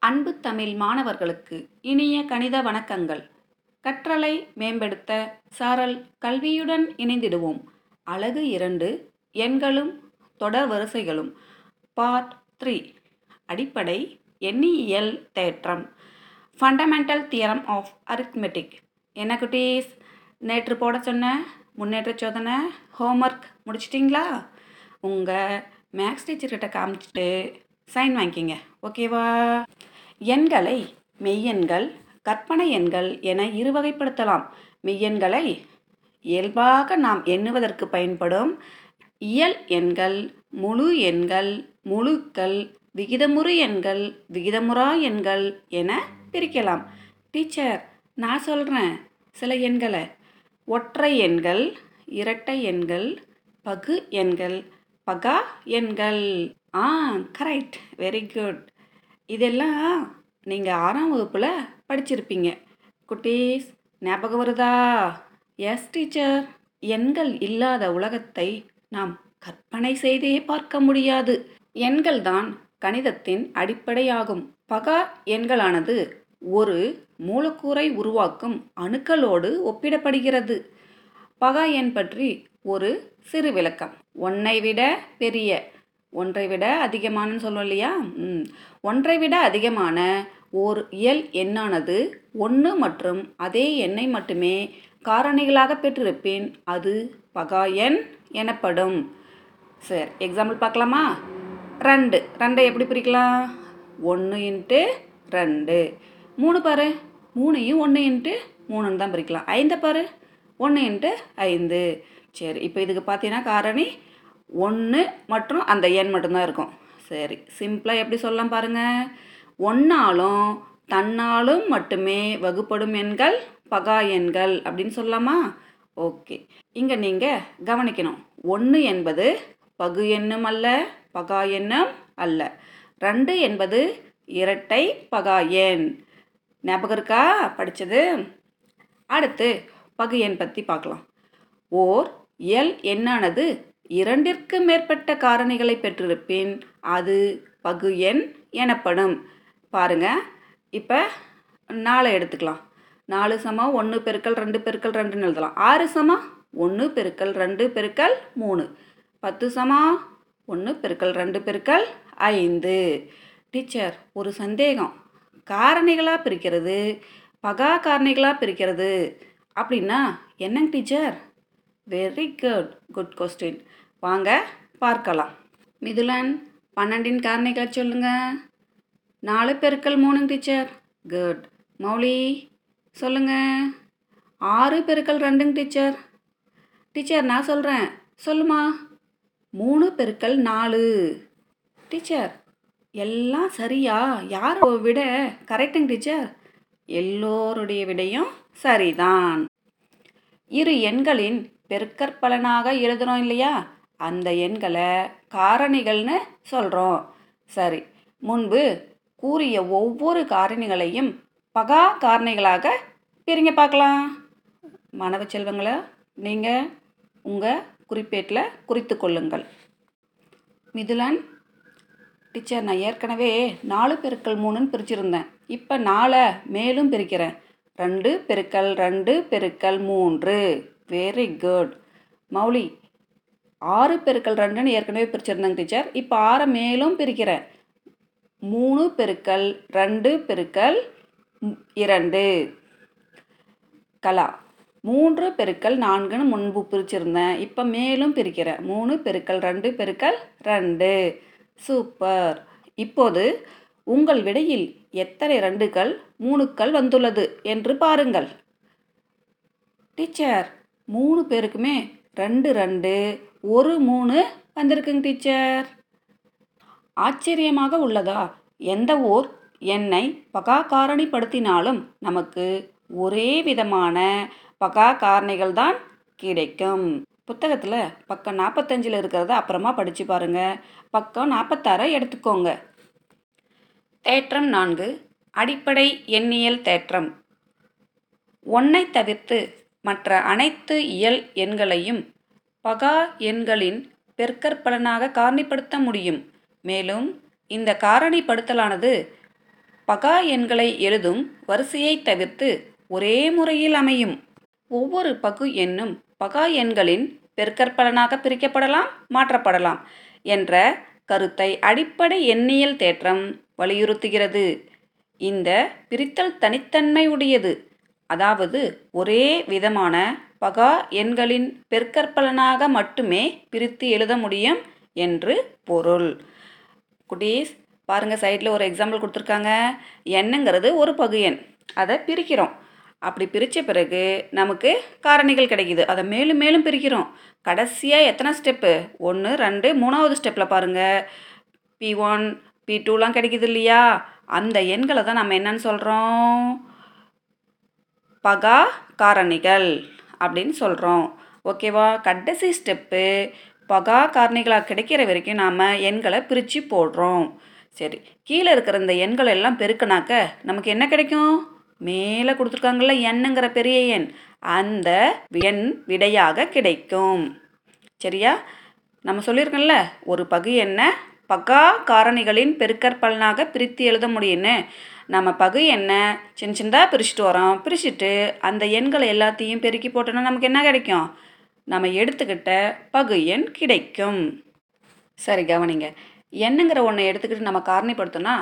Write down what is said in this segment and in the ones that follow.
அன்பு தமிழ் மாணவர்களுக்கு இனிய கணித வணக்கங்கள். கற்றலை மேம்படுத்த சாரல் கல்வியுடன் இணைந்திடுவோம். அழகு இரண்டு எண்களும் தொடர் வரிசைகளும். Part three. அடிப்படை எண்ணியல் தேற்றம். ஃபண்டமெண்டல் தியரம் ஆஃப் அரித்மெட்டிக் என்ன குட்டீஸ்? நேற்று போட சொன்ன முன்னேற்ற சோதனை ஹோம்ஒர்க் முடிச்சிட்டிங்களா? உங்கள் மேக்ஸ் டீச்சர்கிட்ட காமிச்சிட்டு சைன் வாங்கிக்கிங்க. ஓகேவா எண்களை மெய்யெண்கள் கற்பனை எண்கள் என இருவகைப்படுத்தலாம். மெய்யெண்களை இயல்பாக நாம் எண்ணுவதற்கு பயன்படும் இயல் எண்கள் முழு எண்கள் முழுக்கள் விகிதமுறு எண்கள் விகிதமுறா எண்கள் என பிரிக்கலாம். டீச்சர் நான் சொல்கிறேன் சில எண்களை ஒற்றை எண்கள் இரட்டை எண்கள் பகு எண்கள் பகா எண்கள். ஆ கரெக்ட். Very good. இதெல்லாம் நீங்கள் ஆறாம் வகுப்பில் படிச்சிருப்பீங்க. குட்டீஸ் ஞாபகம் வருதா? எஸ் டீச்சர் எண்கள் இல்லாத உலகத்தை நாம் கற்பனை செய்தே பார்க்க முடியாது. எண்கள்தான் கணிதத்தின் அடிப்படையாகும். பகா எண்களானது ஒரு மூலக்கூறை உருவாக்கும் அணுக்களோடு ஒப்பிடப்படுகிறது. பகா எண் பற்றி ஒரு சிறு விளக்கம். ஒன்னை விட பெரிய ஒன்றை விட அதிகமானன்னு சொல்லுவோம் இல்லையா? ம். ஒன்றை விட அதிகமான ஓர் இயல் எண்ணானது ஒன்று மற்றும் அதே எண்ணை மட்டுமே காரணிகளாக பெற்றிருப்பின். அது பகா எண் எனப்படும். சரி எக்ஸாம்பிள் பார்க்கலாமா? ரெண்டு. ரெண்டை எப்படி பிரிக்கலாம்? ஒன்று இன்ட்டு ரெண்டு. மூணு பாரு. மூணையும் ஒன்று இன்ட்டு மூணுன்னு தான் பிரிக்கலாம். ஐந்தை பாரு. ஒன்று இன்ட்டு ஐந்து. சரி இப்போ இதுக்கு பார்த்தீங்கன்னா காரணி ஒன்று மற்றும் அந்த எண் மட்டும்தான் இருக்கும். சரி சிம்பிளாக எப்படி சொல்லலாம் பாருங்கள் ஒன்றாலும் தன்னாலும் மட்டுமே வகுப்படும் எண்கள் பகா எண்கள் அப்படின்னு சொல்லலாமா? ஓகே. இங்கே நீங்கள் கவனிக்கணும். ஒன்று என்பது பகு எண்ணும் அல்ல பகா எண்ணும் அல்ல. ரெண்டு என்பது இரட்டை பகா எண். ஞாபகம் இருக்கா? படித்தது அடுத்து பகு எண் பற்றி பார்க்கலாம். ஓர் எல் எண்ணானது இரண்டிற்கு மேற்பட்ட காரணிகளை பெற்றிருப்பின். அது பகு எண் எனப்படும். பாருங்க. இப்போ நாளை எடுத்துக்கலாம். நாலு சமம் ஒன்று பெருக்கல் ரெண்டு பெருக்கல் ரெண்டுன்னு எழுதலாம். ஆறு சமம் ஒன்று பெருக்கல் ரெண்டு பெருக்கல் மூணு. பத்து சமம் ஒன்று பெருக்கல் ரெண்டு பெருக்கல் ஐந்து. டீச்சர் ஒரு சந்தேகம். காரணிகளாக பிரிக்கிறது பகா காரணிகளாக பிரிக்கிறது அப்படின்னா என்னங்க teacher? Very good good question வாங்க பார்க்கலாம். மிதுலன் பன்னெண்டின் காரணிகளை சொல்லுங்க. நாலு பெருக்கள் மூணுங்க டீச்சர் குட் மௌலி சொல்லுங்க. ஆறு பெருக்கள் ரெண்டுங்க டீச்சர் டீச்சர் நான் சொல்கிறேன் சொல்லுமா? மூணு பெருக்கள் நாலு. டீச்சர் எல்லாம் சரியா? யார் விட? கரெக்டுங்க டீச்சர் எல்லோருடைய விடையும் சரிதான். இரு எண்களின் பெருக்கற்பலனாக எழுதுகிறோம் இல்லையா? அந்த எண்களை காரணிகள்னு சொல்கிறோம் சரி முன்பு கூறிய ஒவ்வொரு காரணிகளையும் பகா காரணிகளாக பிரிங்க பார்க்கலாம். மாணவ செல்வங்களை நீங்கள் உங்கள் குறிப்பேட்டில் குறித்து கொள்ளுங்கள். மிதுலன் டீச்சர் நான் ஏற்கனவே நாலு பெருக்கள் மூணுன்னு பிரிச்சிருந்தேன். இப்போ நாலை மேலும் பிரிக்கிறேன். ரெண்டு பெருக்கல் ரெண்டு பெருக்கல் மூன்று. வெரி குட் மௌலி ஆறு பெருக்கல் ரெண்டுன்னு ஏற்கனவே பிரிச்சிருந்தேங்க டீச்சர். இப்போ ஆறை மேலும் பிரிக்கிறேன். மூணு பெருக்கல் ரெண்டு பெருக்கல் இரண்டு. கலா. மூன்று பெருக்கல் நான்குன்னு முன்பு பிரிச்சிருந்தேன். இப்போ மேலும் பிரிக்கிறேன். மூணு பெருக்கல் ரெண்டு பெருக்கல் ரெண்டு. சூப்பர். இப்போது உங்கள் விடையில் எத்தனை ரெண்டுகள் மூணுக்கள் வந்துள்ளது என்று பாருங்கள். டீச்சர் மூணு பேருக்குமே ரெண்டு ரெண்டு. ஒரு மூணு வந்திருக்குங்க டீச்சர். ஆச்சரியமாக உள்ளதா? எந்த ஊர் எண்ணை பகா காரணிப்படுத்தினாலும் நமக்கு ஒரே விதமான பகா காரணிகள் தான் கிடைக்கும். புத்தகத்தில் பக்கம் நாற்பத்தஞ்சில் இருக்கிறத அப்புறமா படித்து பாருங்கள் பக்கம் நாற்பத்தாறை எடுத்துக்கோங்க. தேற்றம் நான்கு அடிப்படை எண்ணியல் தேற்றம். ஒன்றை தவிர்த்து மற்ற அனைத்து இயல் எண்களையும் பகா எண்களின் பெருக்கற்பலனாக காரணிப்படுத்த முடியும். மேலும் இந்த காரணிப்படுத்தலானது பகா எண்களை எழுதும் வரிசையை தவிர்த்து ஒரே முறையில் அமையும். ஒவ்வொரு பகு எண்ணும் பகா எண்களின் பெருக்கற்பலனாக பிரிக்கப்படலாம் மாற்றப்படலாம் என்ற கருத்தை அடிப்படை எண்ணியல் தேற்றம் வலியுறுத்துகிறது. இந்த பிரித்தல் தனித்தன்மை உடையது அதாவது ஒரே விதமான பகா எண்களின் பெருக்கற்பலனாக மட்டுமே பிரித்து எழுத முடியும் என்று பொருள். குட்டீஸ் பாருங்கள் சைடில் ஒரு எக்ஸாம்பிள் கொடுத்துருக்காங்க. எண்ணுங்கிறது ஒரு பகு எண். அதை பிரிக்கிறோம். அப்படி பிரித்த பிறகு நமக்கு காரணிகள் கிடைக்குது. அதை மேலும் மேலும் பிரிக்கிறோம். கடைசியாக எத்தனை ஸ்டெப்பு ஒன்று ரெண்டு மூணாவது ஸ்டெப்பில் பாருங்கள் பி ஒன் பி டூலாம் கிடைக்குது இல்லையா? அந்த எண்களை தான் நம்ம என்னன்னு சொல்கிறோம் பகா காரணிகள். அப்படின்னு சொல்கிறோம் ஓகேவா? கடைசி ஸ்டெப்பு பகா காரணிகளாக கிடைக்கிற வரைக்கும் நாம் எண்களை பிரித்து போடுறோம். சரி கீழே இருக்கிற இந்த எண்களை எல்லாம் பெருக்கினாக்க நமக்கு என்ன கிடைக்கும்? மேலே கொடுத்துருக்காங்கல்ல எண்ணுங்கிற பெரிய எண். அந்த எண் விடையாக கிடைக்கும். சரியா? நம்ம சொல்லியிருக்கோம்ல ஒரு பகு எண்ணெய் பகா காரணிகளின் பெருக்கற்பலனாக பிரித்து எழுத முடியும்னு நம்ம பகு என்ன? சின்ன சின்னதாக பிரிச்சுட்டு வரோம். பிரிச்சுட்டு அந்த எண்களை எல்லாத்தையும் பெருக்கி போட்டோன்னா நமக்கு என்ன கிடைக்கும்? நம்ம எடுத்துக்கிட்ட பகு எண் கிடைக்கும். சரி கவனிங்க. எண்ணுங்கிற ஒன்றை எடுத்துக்கிட்டு நம்ம காரணிப்படுத்தோம்னா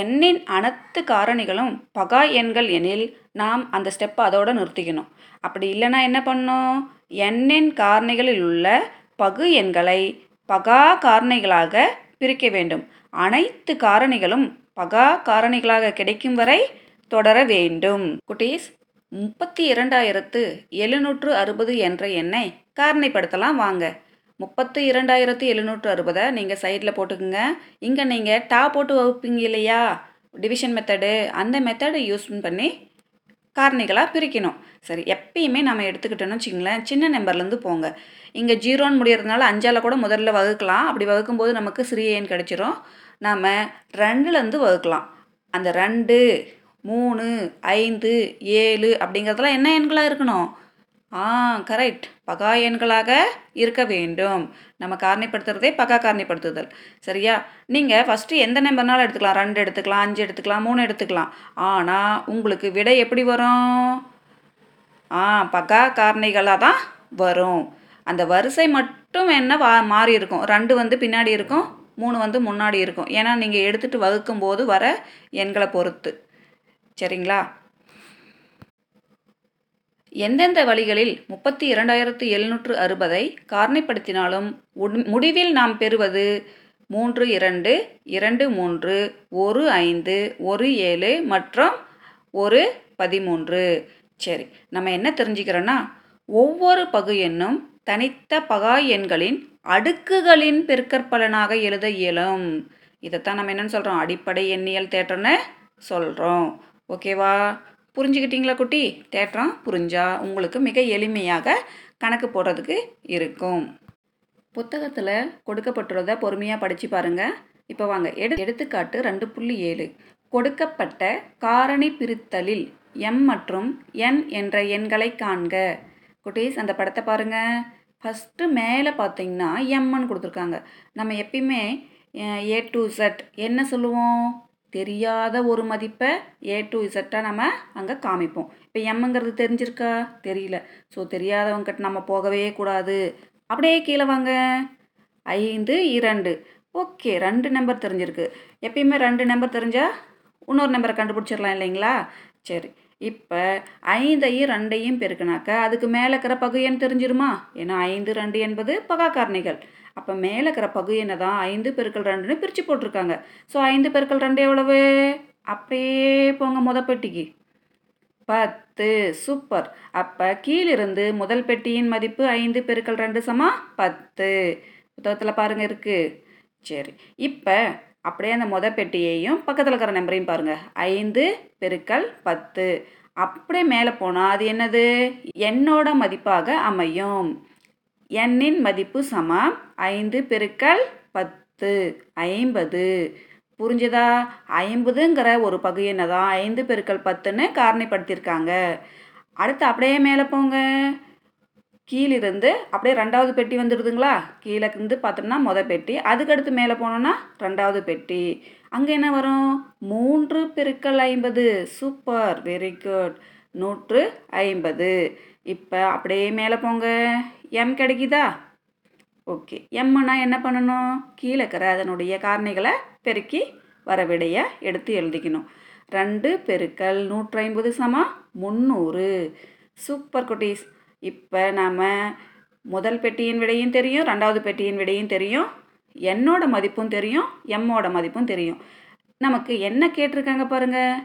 எண்ணின் அனைத்து காரணிகளும் பகா எண்கள் எனில் நாம் அந்த ஸ்டெப்பை அதோடு நிறுத்திக்கணும். அப்படி இல்லைன்னா என்ன பண்ணும்? எண்ணின் காரணிகளில் உள்ள பகு எண்களை பகா காரணிகளாக பிரிக்க வேண்டும். அனைத்து காரணிகளும் பகா காரணிகளாக கிடைக்கும் வரை தொடர வேண்டும். குட்டீஸ் முப்பத்தி இரண்டாயிரத்து எழுநூற்று அறுபது என்ற எண்ணை காரணிப்படுத்தலாம். வாங்க. முப்பத்து இரண்டாயிரத்து எழுநூற்று அறுபதை நீங்கள் சைடில் போட்டுக்குங்க. இங்கே நீங்கள் டா போட்டு வகுப்பீங்க இல்லையா? டிவிஷன் மெத்தடு அந்த மெத்தடை யூஸ் பண்ணி காரணிகளாக பிரிக்கணும். சரி எப்பயுமே நம்ம எடுத்துக்கிட்டோன்னு வச்சுங்களேன் சின்ன நம்பர்லேருந்து போங்க. இங்கே ஜீரோன்னு முடியறதுனால அஞ்சால் கூட முதல்ல வகுக்கலாம். அப்படி வகுக்கும்போது நமக்கு சிறிய எண் கிடச்சிரும். நாம் ரெண்டுலேருந்து வகுக்கலாம். அந்த ரெண்டு மூணு ஐந்து ஏழு அப்படிங்கிறதெல்லாம் என்ன எண்களாக இருக்கணும்? ஆ கரெக்ட் பகா எண்களாக இருக்க வேண்டும். நம்ம காரணிப்படுத்துறதே பகா காரணிப்படுத்துதல். சரியா? நீங்கள் ஃபஸ்ட்டு எந்த நம்பர்னாலும் எடுத்துக்கலாம். ரெண்டு எடுத்துக்கலாம் அஞ்சு எடுத்துக்கலாம் மூணு எடுத்துக்கலாம். ஆனால் உங்களுக்கு விடை எப்படி வரும்? ஆ பகா காரணிகளாக தான் வரும். அந்த வரிசை மட்டும் என்ன வா மாறி இருக்கும். ரெண்டு வந்து பின்னாடி இருக்கும் மூணு வந்து முன்னாடி இருக்கும். ஏன்னா நீங்கள் எடுத்துகிட்டு வகுக்கும்போது வர எண்களை பொறுத்து. சரிங்களா? எந்தெந்த வழிகளில் முப்பத்தி இரண்டாயிரத்து எழுநூற்று அறுபதை காரணிப்படுத்தினாலும் முடிவில் நாம் பெறுவது மூன்று இரண்டு இரண்டு மூன்று ஒரு ஐந்து ஒரு ஏழு மற்றும் ஒரு பதிமூன்று. சரி நம்ம என்ன தெரிஞ்சுக்கிறோன்னா ஒவ்வொரு பகு எண்ணும் தனித்த பகா எண்களின் அடுக்குகளின் பெருக்கற்பலனாக எழுத இயலும். இதைத்தான் நம்ம என்னென்னு சொல்கிறோம் அடிப்படை எண்ணியல் தேட்டம்னு சொல்கிறோம் ஓகேவா? புரிஞ்சுக்கிட்டீங்களா குட்டி? தேற்றம் புரிஞ்சால் உங்களுக்கு மிக எளிமையாக கணக்கு போடுறதுக்கு இருக்கும். புத்தகத்தில் கொடுக்கப்பட்டுள்ளதை பொறுமையாக படித்து பாருங்கள் இப்போ வாங்க. எடு எடுத்துக்காட்டு ரெண்டு புள்ளி ஏழு. கொடுக்கப்பட்ட காரணி பிரித்தலில் எம் மற்றும் என் என்ற எண்களை காண்க. குட்டீஸ் அந்த படத்தை பாருங்கள் ஃபஸ்ட்டு மேலே பார்த்தீங்கன்னா எம்ன்னு கொடுத்துருக்காங்க. நம்ம எப்பயுமே ஏ டு செட் என்ன சொல்லுவோம்? தெரியாத ஒரு மதிப்பை ஏ டு இசட்டாக நம்ம அங்கே காமிப்போம். இப்போ எம்முங்கிறது தெரிஞ்சிருக்கா? தெரியல. ஸோ தெரியாதவங்ககிட்ட நம்ம போகவே கூடாது. அப்படியே கீழே வாங்க. ஐந்து இரண்டு. ஓகே ரெண்டு நம்பர் தெரிஞ்சிருக்கு. எப்பயுமே ரெண்டு நம்பர் தெரிஞ்சால் இன்னொரு நம்பரை கண்டுபிடிச்சிடலாம் இல்லைங்களா? சரி. இப்போ ஐந்தையும் ரெண்டையும் பெருக்கினாக்கா அதுக்கு மேலே இருக்கிற பகு எண் தெரிஞ்சிருமா? ஏன்னா ஐந்து ரெண்டு என்பது பகா காரணிகள் அப்போ மேலே இருக்கிற பகு தான் ஐந்து பெருக்கள் ரெண்டுன்னு பிரித்து போட்டிருக்காங்க. ஸோ ஐந்து பெருக்கள் ரெண்டு எவ்வளவு? அப்படியே போங்க முத பெட்டிக்கு. பத்து சூப்பர் அப்போ கீழிருந்து முதல் பெட்டியின் மதிப்பு ஐந்து பெருக்கள் ரெண்டு சமா பத்து. புத்தகத்தில் பாருங்கள் இருக்குது சரி. இப்போ அப்படியே அந்த முத பெட்டியையும் பக்கத்தில் இருக்கிற நம்பரையும் பாருங்கள் ஐந்து பெருக்கள் பத்து. அப்படியே மேலே போனால் அது என்னது? என்னோட மதிப்பாக அமையும். எண்ணின் மதிப்பு சமம். ஐந்து பெருக்கல் பத்து. ஐம்பது. புரிஞ்சுதா? ஐம்பதுங்கிற ஒரு பகுதியினை தான் ஐந்து பெருக்கல் பத்துன்னு காரணிப்படுத்தியிருக்காங்க. அடுத்து அப்படியே மேலே போங்க. கீழிருந்து அப்படியே ரெண்டாவது பெட்டி வந்துடுதுங்களா? கீழே இருந்து பார்த்தோம்னா மொதல் பெட்டி. அதுக்கடுத்து மேலே போனோன்னா ரெண்டாவது பெட்டி. அங்கே என்ன வரும்? மூன்று பெருக்கல் ஐம்பது. சூப்பர். Very good. நூற்று ஐம்பது. இப்போ அப்படியே மேலே போங்க. எம் கிடைக்குதா? ஓகே எம்னா என்ன பண்ணணும்? கீழே இருக்கிற அதனுடைய காரணிகளை பெருக்கி வர விடையை எடுத்து எழுதிக்கணும். ரெண்டு பெருக்கல் நூற்றி ஐம்பது சமா முந்நூறு. சூப்பர் குட்டீஸ். இப்போ நாம் முதல் பெட்டியின் விடையும் தெரியும் ரெண்டாவது பெட்டியின் விடையும் தெரியும். என்னோட மதிப்பும் தெரியும் எம்மோட மதிப்பும் தெரியும். நமக்கு என்ன கேட்டிருக்காங்க பாருங்கள்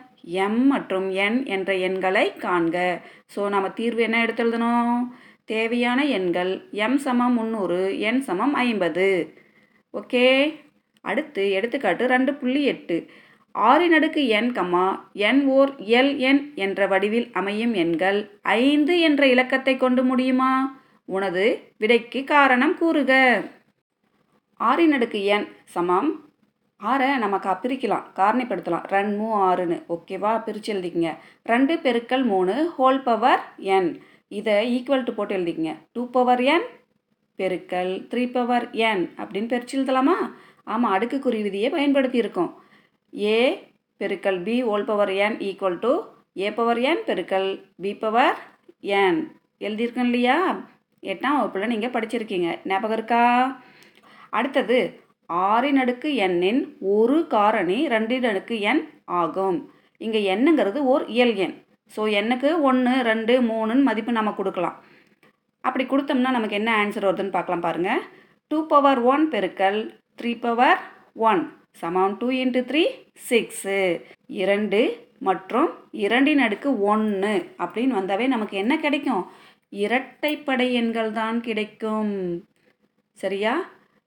எம் மற்றும் என் என்ற எண்களை காண்க. ஸோ நம்ம தீர்வு என்ன எடுத்து எழுதணும்? தேவையான எண்கள் எம் சமம் முந்நூறு என் சமம் ஐம்பது. ஓகே? அடுத்து எடுத்துக்காட்டு ரெண்டு புள்ளி எட்டு. ஆறின் அடுக்கு என் கம்மா என் ஓர் எல் என் என்ற வடிவில் அமையும் எண்கள் ஐந்து என்ற இலக்கத்தை கொண்டு முடியுமா? உனது விடைக்கு காரணம் கூறுக. ஆறின் அடுக்கு என் சமம். ஆறை நம்ம கா பிரிக்கலாம் காரணிப்படுத்தலாம். ரெண்டு மூ ஆறுன்னு. ஓகேவா? பிரித்து எழுதிக்கங்க. ரெண்டு பெருக்கல் மூணு ஹோல் பவர் என் இதை ஈக்குவல் டு போட்டு எழுதிக்கங்க. டூ பவர் என் பெருக்கல் த்ரீ பவர் என் அப்படின்னு பிரித்து எழுதலாமா? ஆமாம் அடுக்குக்குறி விதியை பயன்படுத்தி இருக்கோம் ஏ பெருக்கல் B whole power n equal to A power n பெருக்கல் பி பவர் என் எழுதியிருக்கோம் இல்லையா? எட்டாம் வகுப்பில் நீங்கள் படிச்சிருக்கீங்க. ஞாபகம் இருக்கா? அடுத்தது ஆறின் அடுக்கு எண்ணின் ஒரு காரணி ரெண்டின் அடுக்கு எண் ஆகும். இங்கே எண்ணுங்கிறது ஓர் இயல் எண். ஸோ எண்ணுக்கு ஒன்று ரெண்டு மூணுன்னு மதிப்பு நம்ம கொடுக்கலாம். அப்படி கொடுத்தோம்னா நமக்கு என்ன ஆன்சர் வருதுன்னு பார்க்கலாம் பாருங்கள் டூ பவர் ஒன் பெருக்கல் த்ரீ பவர் ஒன் சமம் டூ இன்ட்டு த்ரீ சிக்ஸு இரண்டு மற்றும் இரண்டின் அடுக்கு ஒன்று அப்படின்னு வந்தாவே நமக்கு என்ன கிடைக்கும்? இரட்டைப்படை எண்கள் தான் கிடைக்கும். சரியா?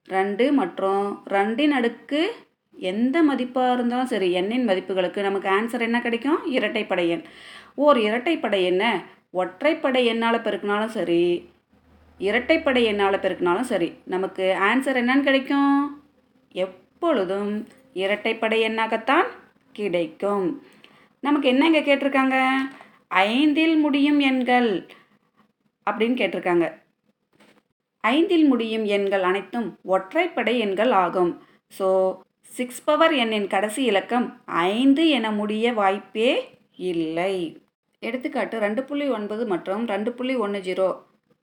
ரெண்டு மற்றும் ரெண்டின் அடுக்கு எந்த மதிப்பாக இருந்தாலும் சரி எண்ணின் மதிப்புகளுக்கு நமக்கு ஆன்சர் என்ன கிடைக்கும்? இரட்டைப்படை எண். ஓர் இரட்டைப்படை என்ன? ஒற்றைப்படை எண்ணால் பெருக்கினாலும் சரி இரட்டைப்படை எண்ணால் பெருக்கினாலும் சரி நமக்கு ஆன்சர் என்னன்னு கிடைக்கும்? எப்பொழுதும் இரட்டைப்படை எண்ணாகத்தான் கிடைக்கும். நமக்கு என்ன இங்கே கேட்டிருக்காங்க? ஐந்தில் முடியும் எண்கள் அப்படின்னு கேட்டிருக்காங்க. ஐந்தில் முடியும் எண்கள் அனைத்தும் ஒற்றைப்படை எண்கள் ஆகும். ஸோ சிக்ஸ் பவர் எண்ணின் கடைசி இலக்கம் ஐந்து என முடிய வாய்ப்பே இல்லை. எடுத்துக்காட்டு ரெண்டு புள்ளி ஒன்பது மற்றும் ரெண்டு புள்ளி ஒன்று ஜீரோ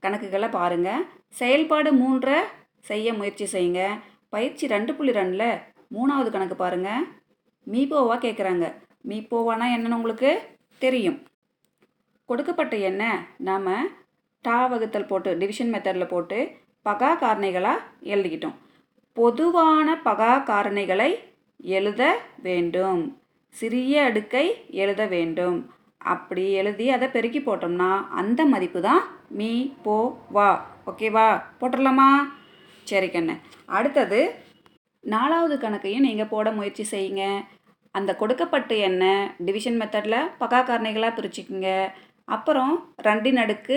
கணக்குகளை பாருங்கள் செயல்பாடு மூன்றை செய்ய முயற்சி செய்யுங்க. பயிற்சி ரெண்டு புள்ளி ரெண்டில் மூணாவது கணக்கு பாருங்கள் மீபோவா கேட்குறாங்க மீபோவானா என்னன்னு உங்களுக்கு தெரியும். கொடுக்கப்பட்ட எண்ணை நாம் டா வகுத்தல் போட்டு டிவிஷன் மெத்தடில் போட்டு பகா காரணிகளாக எழுதிக்கிட்டோம். பொதுவான பகா காரணிகளை எழுத வேண்டும். சிறிய அடுக்கை எழுத வேண்டும். அப்படி எழுதி அதை பெருக்கி போட்டோம்னா அந்த மதிப்பு தான் மீ போ வா. ஓகேவா போட்டுடலாமா சரி கண்ணு. அடுத்தது நாலாவது கணக்கையும் நீங்கள் போட முயற்சி செய்யுங்க. அந்த கொடுக்கப்பட்டு என்ன டிவிஷன் மெத்தடில் பகா காரணிகளாக பிரிச்சுக்குங்க. அப்புறம் ரெண்டின் அடுக்கு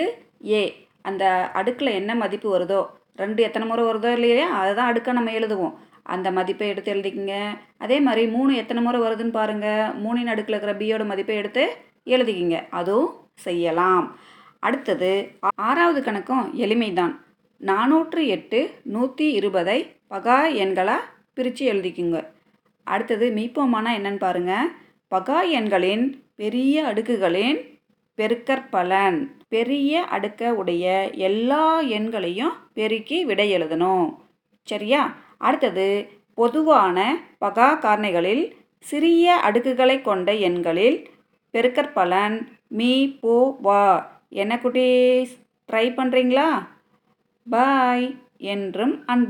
ஏ அந்த அடுக்கில் என்ன மதிப்பு வருதோ ரெண்டு எத்தனை முறை வருதோ இல்லையா அதை தான் அடுக்காக நம்ம எழுதுவோம். அந்த மதிப்பை எடுத்து எழுதிக்கங்க. அதே மாதிரி மூணு எத்தனை முறை வருதுன்னு பாருங்கள் மூணின் அடுக்கில் இருக்கிற பியோட மதிப்பை எடுத்து எழுதிக்கிங்க. அதுவும் செய்யலாம். அடுத்தது ஆறாவது கணக்கும் எளிமைதான். நானூற்று எட்டு நூற்றி இருபதை பகா எண்களாக பிரித்து எழுதிக்குங்க. அடுத்தது மீப்போமானா என்னன்னு பாருங்கள் பகா எண்களின் பெரிய அடுக்குகளின் பெருக்கற்பலன். பெரிய அடுக்க உடைய எல்லா எண்களையும் பெருக்கி விடை எழுதணும் சரியா? அடுத்தது பொதுவான பகா காரணிகளில் சிறிய அடுக்குகளை கொண்ட எண்களில் பெருக்கற்பலன் மீ போ வா. என்ன குட்டீஸ்? ட்ரை பண்ணுறீங்களா பாய் என்றும் அன்பு